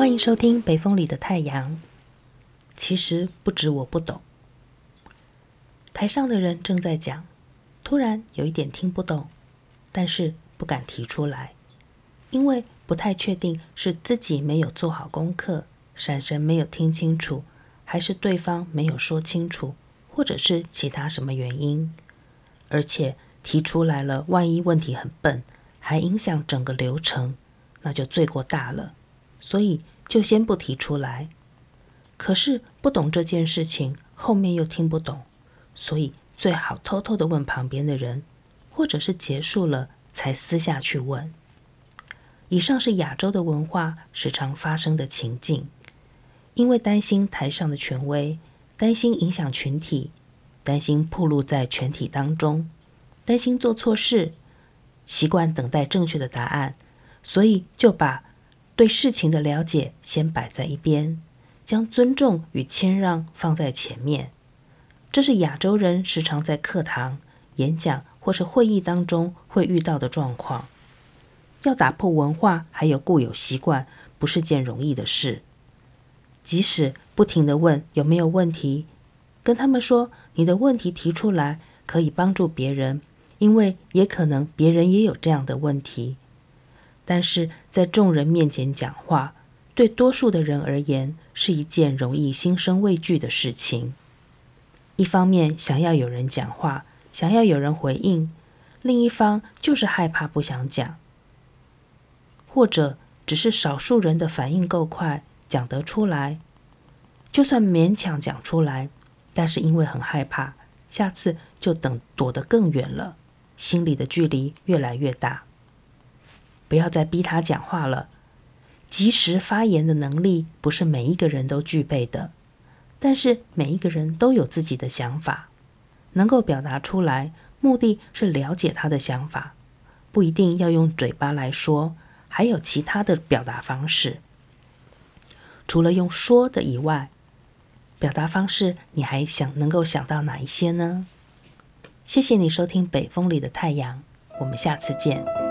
欢迎收听《北风里的太阳》。其实不止我不懂。台上的人正在讲，突然有一点听不懂，但是不敢提出来，因为不太确定是自己没有做好功课，闪神没有听清楚，还是对方没有说清楚，或者是其他什么原因。而且提出来了，万一问题很笨，还影响整个流程，那就罪过大了。所以就先不提出来。可是不懂这件事情，后面又听不懂，所以最好偷偷的问旁边的人，或者是结束了才私下去问。以上是亚洲的文化时常发生的情境，因为担心台上的权威，担心影响群体，担心暴露在全体当中，担心做错事，习惯等待正确的答案，所以就把对事情的了解先摆在一边。将尊重与谦让放在前面，这是亚洲人时常在课堂、演讲或是会议当中会遇到的状况。要打破文化还有固有习惯，不是件容易的事。即使不停地问有没有问题，跟他们说你的问题提出来可以帮助别人，因为也可能别人也有这样的问题。但是在众人面前讲话，对多数的人而言，是一件容易心生畏惧的事情。一方面想要有人讲话，想要有人回应；另一方就是害怕不想讲，或者只是少数人的反应够快，讲得出来。就算勉强讲出来，但是因为很害怕，下次就等躲得更远了，心里的距离越来越大。不要再逼他讲话了。及时发言的能力不是每一个人都具备的，但是每一个人都有自己的想法，能够表达出来，目的是了解他的想法，不一定要用嘴巴来说，还有其他的表达方式。除了用说的以外，表达方式你还想能够想到哪一些呢？谢谢你收听《北风里的太阳》，我们下次见。